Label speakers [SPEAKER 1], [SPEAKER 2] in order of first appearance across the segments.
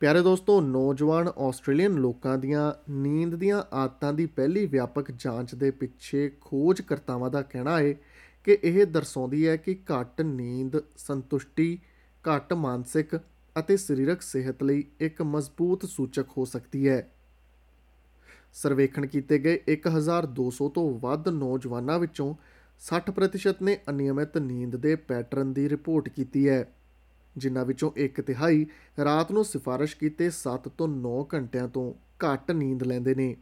[SPEAKER 1] ਪਿਆਰੇ ਦੋਸਤੋ, ਨੌਜਵਾਨ ਆਸਟ੍ਰੇਲੀਅਨ ਲੋਕਾਂ ਦੀਆਂ ਨੀਂਦ ਦੀਆਂ ਆਦਤਾਂ ਦੀ ਪਹਿਲੀ ਵਿਆਪਕ ਜਾਂਚ ਦੇ ਪਿੱਛੇ ਖੋਜਕਰਤਾਵਾਂ ਦਾ ਕਹਿਣਾ ਹੈ ਕਿ ਇਹ ਦਰਸਾਉਂਦੀ ਹੈ ਕਿ ਘੱਟ ਨੀਂਦ ਸੰਤੁਸ਼ਟੀ, ਘੱਟ ਮਾਨਸਿਕ ਅਤੇ ਸਰੀਰਕ ਸਿਹਤ ਲਈ ਇੱਕ ਮਜ਼ਬੂਤ ਸੂਚਕ ਹੋ ਸਕਦੀ ਹੈ। ਸਰਵੇਖਣ ਕੀਤੇ ਗਏ 1200 ਤੋਂ ਵੱਧ ਨੌਜਵਾਨਾਂ ਵਿੱਚੋਂ 60% ਨੇ ਅਨਿਯਮਿਤ ਨੀਂਦ ਦੇ ਪੈਟਰਨ ਦੀ ਰਿਪੋਰਟ ਕੀਤੀ ਹੈ। ਜਿਨ੍ਹਾਂ ਵਿੱਚੋਂ ਇੱਕ ਤਿਹਾਈ ਰਾਤ ਨੂੰ ਸਿਫਾਰਿਸ਼ ਕੀਤੇ 7 ਤੋਂ 9 ਘੰਟਿਆਂ ਤੋਂ ਘੱਟ ਨੀਂਦ ਲੈਂਦੇ ਨੇ।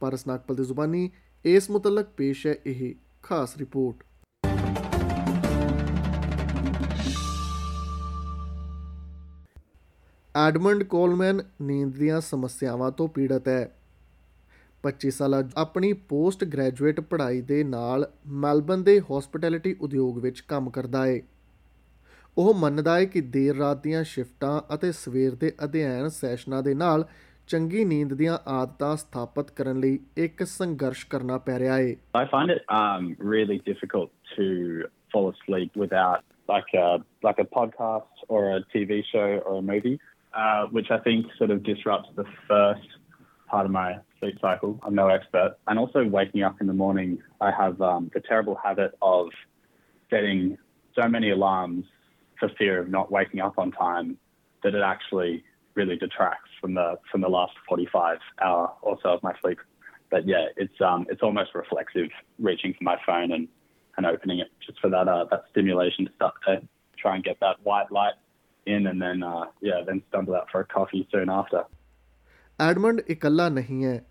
[SPEAKER 1] ਪਰ ਸਨਾਕਪਲ ਦੀ ਜ਼ੁਬਾਨੀ ਇਸ ਮੁਤਲਕ ਪੇਸ਼ ਹੈ, ਇਹ ਖਾਸ ਰਿਪੋਰਟ। ਐਡਮੰਡ ਕੋਲਮੈਨ ਨੀਂਦ ਦੀਆਂ ਸਮੱਸਿਆਵਾਂ ਤੋਂ ਪੀੜਤ ਹੈ। 25 ਸਾਲਾ ਆਪਣੀ ਪੋਸਟ ਗ੍ਰੈਜੂਏਟ ਪੜ੍ਹਾਈ ਦੇ ਨਾਲ ਮੈਲਬਨ ਦੇ ਹਸਪਿਟੈਲਿਟੀ ਉਦਯੋਗ ਵਿੱਚ ਕੰਮ ਕਰਦਾ ਹੈ। ਉਹ ਮੰਨਦਾ ਹੈ ਕਿ ਦੇਰ ਰਾਤ ਦੀਆਂ ਸ਼ਿਫਟਾਂ ਅਤੇ ਸਵੇਰ ਦੇ ਅਧਿਐਨ ਸੈਸ਼ਨਾਂ ਦੇ ਨਾਲ ਚੰਗੀ ਨੀਂਦ ਦੀਆਂ ਆਦਤਾਂ ਸਥਾਪਿਤ ਕਰਨ ਲਈ ਇੱਕ ਸੰਘਰਸ਼ ਕਰਨਾ ਪੈ ਰਿਹਾ ਹੈ
[SPEAKER 2] I find it um, really difficult to fall asleep without like a like a podcast or a TV show or a movie, uh, which I think sort of disrupts the first part of my sleep cycle. I'm no expert, and also waking up in the morning. I have um, the terrible habit of setting so many alarms for fear of not waking up on time that it actually really detracts from the from the last 45 hour or so of my sleep. But yeah, it's um it's almost reflexive reaching for my phone and and opening it just for that uh, that stimulation to start to try and get that white light in and then uh, yeah then stumble out for a coffee soon after.
[SPEAKER 1] Edmund ਇਕੱਲਾ ਨਹੀਂ ਹੈ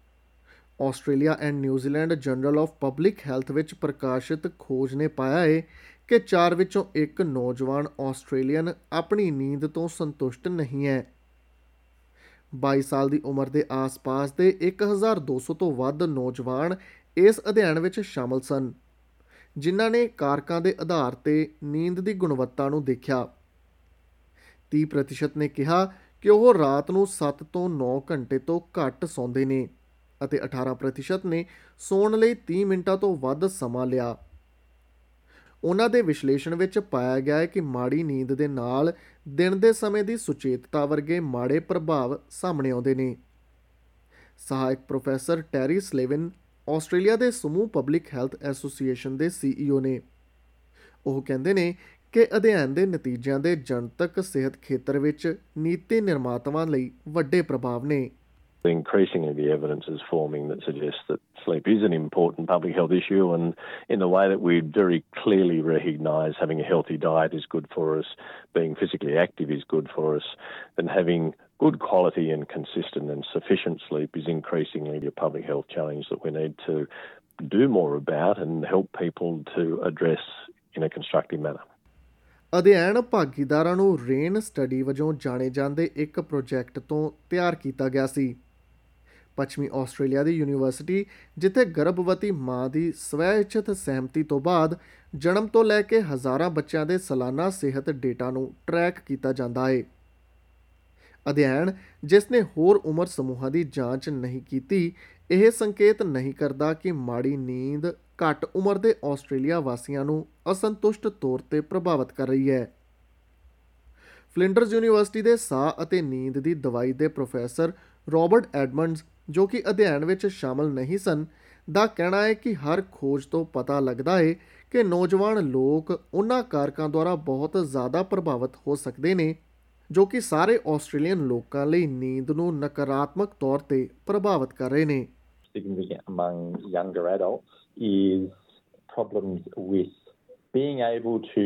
[SPEAKER 1] Australia and New Zealand journal of public health ਵਿੱਚ ਪ੍ਰਕਾਸ਼ਿਤ ਖੋਜ ਨੇ ਪਾਇਆ ਹੈ ਕਿ 4 ਵਿੱਚੋਂ ਇੱਕ ਨੌਜਵਾਨ ਆਸਟ੍ਰੇਲੀਅਨ ਆਪਣੀ ਨੀਂਦ ਤੋਂ ਸੰਤੁਸ਼ਟ ਨਹੀਂ ਹੈ। 22 ਸਾਲ ਦੀ ਉਮਰ ਦੇ ਆਸ-ਪਾਸ ਦੇ 1200 ਤੋਂ ਵੱਧ ਨੌਜਵਾਨ ਇਸ ਅਧਿਐਨ ਵਿੱਚ ਸ਼ਾਮਲ ਸਨ, ਜਿਨ੍ਹਾਂ ਨੇ ਕਾਰਕਾਂ ਦੇ ਆਧਾਰ ਤੇ ਨੀਂਦ ਦੀ ਗੁਣਵੱਤਾ ਨੂੰ ਦੇਖਿਆ। 30% ਨੇ ਕਿਹਾ ਕਿ ਉਹ ਰਾਤ ਨੂੰ 7 ਤੋਂ 9 ਘੰਟੇ ਤੋਂ ਘੱਟ ਸੌਂਦੇ ਨੇ ਅਤੇ 18% ਨੇ ਸੌਣ ਲਈ 30 ਮਿੰਟਾਂ ਤੋਂ ਵੱਧ ਸਮਾਂ ਲਿਆ। ਉਹਨਾਂ ਦੇ ਵਿਸ਼ਲੇਸ਼ਣ ਵਿੱਚ ਪਾਇਆ ਗਿਆ ਹੈ ਕਿ ਮਾੜੀ ਨੀਂਦ ਦੇ ਨਾਲ ਦਿਨ ਦੇ ਸਮੇਂ ਦੀ ਸੁਚੇਤਤਾ ਵਰਗੇ ਮਾੜੇ ਪ੍ਰਭਾਵ ਸਾਹਮਣੇ ਆਉਂਦੇ ਨੇ। ਸਹਾਇਕ ਪ੍ਰੋਫੈਸਰ ਟੈਰੀ ਸਲੇਵਨ ਆਸਟ੍ਰੇਲੀਆ ਦੇ ਸਮੂਹ ਪਬਲਿਕ ਹੈਲਥ ਐਸੋਸੀਏਸ਼ਨ ਦੇ ਸੀਈਓ ਨੇ। ਉਹ ਕਹਿੰਦੇ ਨੇ ਕਿ ਅਧਿਐਨ ਦੇ ਨਤੀਜਿਆਂ ਦੇ ਜਨਤਕ ਸਿਹਤ ਖੇਤਰ ਵਿੱਚ ਨੀਤੀ ਨਿਰਮਾਤਾਵਾਂ ਲਈ ਵੱਡੇ ਪ੍ਰਭਾਵ ਨੇ।
[SPEAKER 3] Increasingly, the evidence is forming that suggests that sleep is an important public health issue, and in the way that we very clearly recognise having a healthy diet is good for us, being physically active is good for us, and having good quality and consistent and sufficient sleep is increasingly a public health challenge that we need to do more about and help people to address in a constructive manner.
[SPEAKER 1] ਅਧਿਐਨ ਭਾਗੀਦਾਰਾਂ ਨੂੰ rain study ਵਜੋਂ ਜਾਣੇ ਜਾਂਦੇ ਇੱਕ project ਤੋਂ ਤਿਆਰ ਕੀਤਾ ਗਿਆ ਸੀ ਪੱਛਮੀ ਆਸਟ੍ਰੇਲੀਆ ਦੀ ਯੂਨੀਵਰਸਿਟੀ, ਜਿੱਥੇ ਗਰਭਵਤੀ ਮਾਂ ਦੀ ਸਵੈ-ਇੱਛਤ ਸਹਿਮਤੀ ਤੋਂ ਬਾਅਦ ਜਨਮ ਤੋਂ ਲੈ ਕੇ ਹਜ਼ਾਰਾਂ ਬੱਚਿਆਂ ਦੇ ਸਾਲਾਨਾ ਸਿਹਤ ਡੇਟਾ ਨੂੰ ਟਰੈਕ ਕੀਤਾ ਜਾਂਦਾ ਹੈ ਅਧਿਐਨ, ਜਿਸ ਨੇ ਹੋਰ ਉਮਰ ਸਮੂਹਾਂ ਦੀ ਜਾਂਚ ਨਹੀਂ ਕੀਤੀ, ਇਹ ਸੰਕੇਤ ਨਹੀਂ ਕਰਦਾ ਕਿ ਮਾੜੀ ਨੀਂਦ ਘੱਟ ਉਮਰ ਦੇ ਆਸਟ੍ਰੇਲੀਆ ਵਾਸੀਆਂ ਨੂੰ ਅਸੰਤੁਸ਼ਟ ਤੌਰ ਤੇ ਪ੍ਰਭਾਵਿਤ ਕਰ ਰਹੀ ਹੈ। ਫਲਿੰਡਰਸ ਯੂਨੀਵਰਸਿਟੀ ਦੇ ਸਾਹ ਅਤੇ ਨੀਂਦ ਦੀ ਦਵਾਈ ਦੇ ਪ੍ਰੋਫੈਸਰ ਰਾਬਰਟ ਐਡਮੰਡਸ ਜੋ ਕਿ ਅਧਿਐਨ ਵਿੱਚ ਸ਼ਾਮਲ ਨਹੀਂ ਸਨ ਦਾ ਕਹਿਣਾ ਹੈ ਕਿ ਹਰ ਖੋਜ ਤੋਂ ਪਤਾ ਲੱਗਦਾ ਹੈ ਕਿ ਨੌਜਵਾਨ ਲੋਕ ਉਹਨਾਂ ਕਾਰਕਾਂ ਦੁਆਰਾ ਬਹੁਤ ਜ਼ਿਆਦਾ ਪ੍ਰਭਾਵਿਤ ਹੋ ਸਕਦੇ ਨੇ ਜੋ ਕਿ ਸਾਰੇ ਆਸਟ੍ਰੇਲੀਅਨ ਲੋਕਾਂ ਲਈ ਨੀਂਦ ਨੂੰ ਨਕਾਰਾਤਮਕ ਤੌਰ ਤੇ ਪ੍ਰਭਾਵਿਤ ਕਰ ਰਹੇ ਨੇ
[SPEAKER 4] significant among younger adults is problems with being able to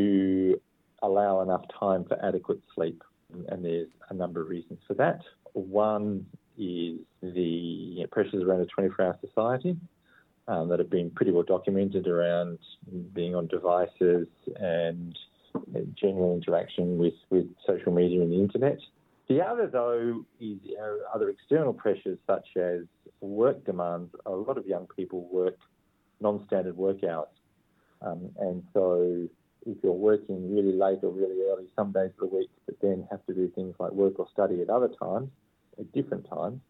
[SPEAKER 4] allow enough time for adequate sleep. And there's a number of reasons for that. One is the pressures around a 24 hour society um, that have been pretty well documented around being on devices and general interaction with, with social media and the internet. The other, though, is uh, other external pressures such as work demands. A lot of young people work non standard work hours. Um, and so if you're working really late or really early some days of the week, but then have to do things like work or study at other times, at different times,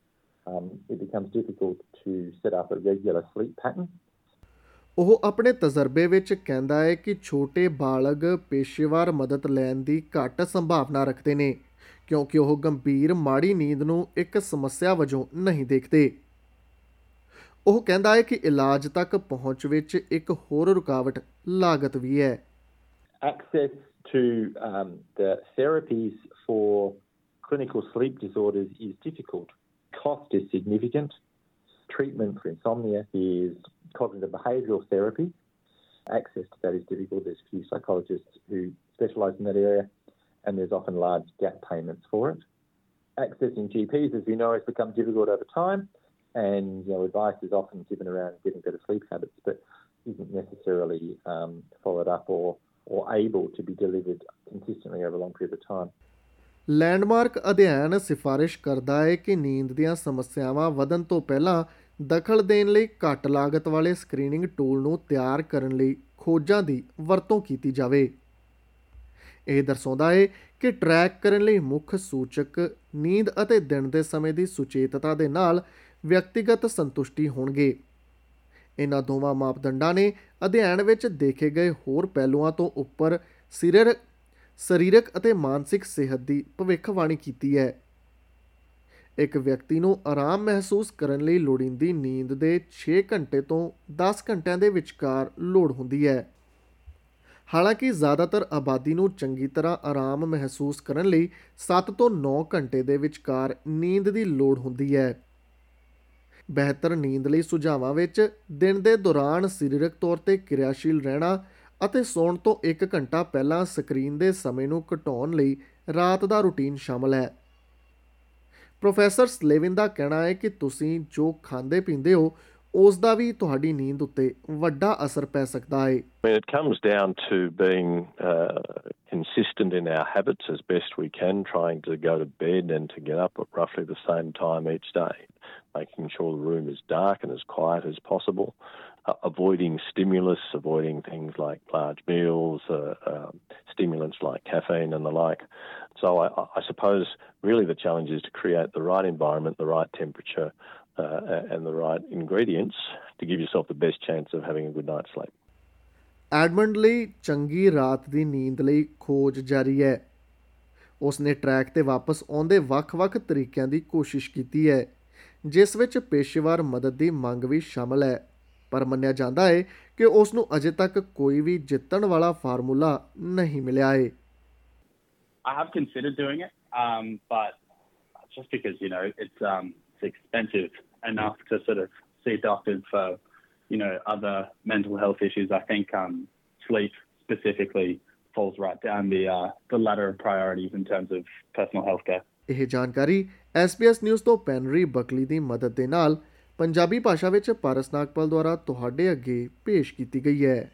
[SPEAKER 4] um, it becomes difficult to set up a regular sleep pattern.
[SPEAKER 1] ਉਹ ਆਪਣੇ ਤਜਰਬੇ ਵਿੱਚ ਕਹਿੰਦਾ ਹੈ ਕਿ ਛੋਟੇ ਬਾਲਗ ਪੇਸ਼ੇਵਰ ਮਦਦ ਲੈਣ ਦੀ ਘੱਟ ਸੰਭਾਵਨਾ ਰੱਖਦੇ ਨੇ ਕਿਉਂਕਿ ਉਹ ਗੰਭੀਰ ਮਾੜੀ ਨੀਂਦ ਨੂੰ ਇੱਕ ਸਮੱਸਿਆ ਵਜੋਂ ਨਹੀਂ ਦੇਖਦੇ ਉਹ ਕਹਿੰਦਾ ਹੈ ਕਿ ਇਲਾਜ ਤੱਕ ਪਹੁੰਚ ਵਿੱਚ ਇੱਕ ਹੋਰ ਰੁਕਾਵਟ ਲਾਗਤ ਵੀ ਹੈ
[SPEAKER 4] Access to um, the therapies for clinical sleep disorders is difficult. Cost is significant. Treatment for insomnia is cognitive behavioural therapy. Access to that is difficult. There's few psychologists who specialise in that area, and there's often large gap payments for it. Accessing GPs, as we know, has become difficult over time, and you know, advice is often given around getting better sleep habits, but isn't necessarily um, followed up or or able to be delivered consistently over a long period of time.
[SPEAKER 1] Landmark ਅਧਿਐਨ ਸਿਫਾਰਿਸ਼ ਕਰਦਾ ਹੈ ਕਿ ਨੀਂਦ ਦੀਆਂ ਸਮੱਸਿਆਵਾਂ ਵਧਣ ਤੋਂ ਪਹਿਲਾਂ ਦਖਲ ਦੇਣ ਲਈ ਘੱਟ ਲਾਗਤ ਵਾਲੇ ਸਕਰੀਨਿੰਗ ਟੂਲ ਨੂੰ ਤਿਆਰ ਕਰਨ ਲਈ ਖੋਜਾਂ ਦੀ ਵਰਤੋਂ ਕੀਤੀ ਜਾਵੇ। ਇਹ ਦਰਸਾਉਂਦਾ ਹੈ ਕਿ ਟਰੈਕ ਕਰਨ ਲਈ ਮੁੱਖ ਸੂਚਕ ਨੀਂਦ ਅਤੇ ਦਿਨ ਦੇ ਸਮੇਂ ਦੀ ਸੁਚੇਤਤਾ ਦੇ ਨਾਲ ਵਿਅਕਤੀਗਤ ਸੰਤੁਸ਼ਟੀ ਹੋਣਗੇ। ਇਹਨਾਂ ਦੋਵਾਂ ਮਾਪਦੰਡਾਂ ਨੇ ਅਧਿਐਨ ਵਿੱਚ ਦੇਖੇ ਗਏ ਹੋਰ ਪਹਿਲੂਆਂ ਤੋਂ ਉੱਪਰ ਸਰੀਰਕ ਸਰੀਰਕ ਅਤੇ ਮਾਨਸਿਕ ਸਿਹਤ ਦੀ ਭਵਿੱਖਬਾਣੀ ਕੀਤੀ ਹੈ। ਇੱਕ ਵਿਅਕਤੀ ਨੂੰ ਆਰਾਮ ਮਹਿਸੂਸ ਕਰਨ ਲਈ ਲੋੜੀਂਦੀ ਨੀਂਦ ਦੇ 6 ਘੰਟੇ ਤੋਂ 10 ਘੰਟਿਆਂ ਦੇ ਵਿਚਕਾਰ ਲੋੜ ਹੁੰਦੀ ਹੈ। ਹਾਲਾਂਕਿ ਜ਼ਿਆਦਾਤਰ ਆਬਾਦੀ ਨੂੰ ਚੰਗੀ ਤਰ੍ਹਾਂ ਆਰਾਮ ਮਹਿਸੂਸ ਕਰਨ ਲਈ 7 ਤੋਂ 9 ਘੰਟੇ ਦੇ ਵਿਚਕਾਰ ਨੀਂਦ ਦੀ ਲੋੜ ਹੁੰਦੀ ਹੈ। ਬਿਹਤਰ ਨੀਂਦ ਲਈ ਸੁਝਾਵਾਂ ਵਿੱਚ ਦਿਨ ਦੇ ਦੌਰਾਨ ਸਰੀਰਕ ਤੌਰ ਤੇ ਕਿਰਿਆਸ਼ੀਲ ਰਹਿਣਾ ਅਤੇ ਸੌਣ ਤੋਂ 1 ਘੰਟਾ ਪਹਿਲਾਂ ਸਕਰੀਨ ਦੇ ਸਮੇਂ ਨੂੰ ਘਟਾਉਣ ਲਈ ਰਾਤ ਦਾ ਰੁਟੀਨ ਸ਼ਾਮਲ ਹੈ ਪ੍ਰੋਫੈਸਰ ਸਲੇਵਿਨ ਦਾ ਕਹਿਣਾ ਹੈ ਕਿ ਤੁਸੀਂ ਜੋ ਖਾਂਦੇ ਪੀਂਦੇ ਹੋ ਉਸ ਦਾ ਵੀ ਤੁਹਾਡੀ ਨੀਂਦ ਉੱਤੇ ਵੱਡਾ ਅਸਰ ਪੈ ਸਕਦਾ ਹੈ
[SPEAKER 3] I mean, it comes down to being uh, consistent in our habits as best we can, trying to go to bed and to get up at roughly the same time each day, making sure the room is dark and as quiet as possible, uh, avoiding stimulus, avoiding things like large meals, uh, uh, stimulants like caffeine and the like. So I, I suppose really the challenge is to create the right environment, the right temperature, uh, and the right ingredients to give yourself the best chance of having a good night's sleep.
[SPEAKER 1] Edmund ਲਈ ਚੰਗੀ ਰਾਤ ਦੀ ਨੀਂਦ ਲਈ ਖੋਜ ਜਾਰੀ ਹੈ ਉਸ ਨੇ ਟਰੈਕ ਤੇ ਵਾਪਸ ਆਉਂਦੇ ਵੱਖ-ਵੱਖ ਤਰੀਕਿਆਂ ਦੀ ਕੋਸ਼ਿਸ਼ ਕੀਤੀ ਹੈ ਜਿਸ ਵਿੱਚ ਪੇਸ਼ੇਵਰ ਮਦਦ ਦੀ ਮੰਗ ਵੀ ਸ਼ਾਮਲ ਹੈ ਪਰ ਮੰਨਿਆ ਜਾਂਦਾ ਹੈ ਕਿ ਉਸ ਨੂੰ ਅਜੇ ਤੱਕ ਕੋਈ ਵੀ ਜਿੱਤਣ ਵਾਲਾ ਫਾਰਮੂਲਾ ਨਹੀਂ ਮਿਲਿਆ ਹੈ
[SPEAKER 2] I have considered doing it, um, but just because you know it's um, it's expensive enough to sort of see doctors for you know other mental health issues. I think um, sleep specifically falls right down the uh, the ladder of priorities in terms of personal health care.
[SPEAKER 1] ਇਹ ਜਾਣਕਾਰੀ SBS news ਤੋਂ ਪੈਨਰੀ ਬਕਲੀ ਦੀ ਮਦਦ ਦੇ ਨਾਲ ਪੰਜਾਬੀ ਭਾਸ਼ਾ ਵਿੱਚ ਪਾਰਸ ਨਾਗਪਾਲ ਦੁਆਰਾ ਤੁਹਾਡੇ ਅੱਗੇ ਪੇਸ਼ ਕੀਤੀ ਗਈ ਹੈ।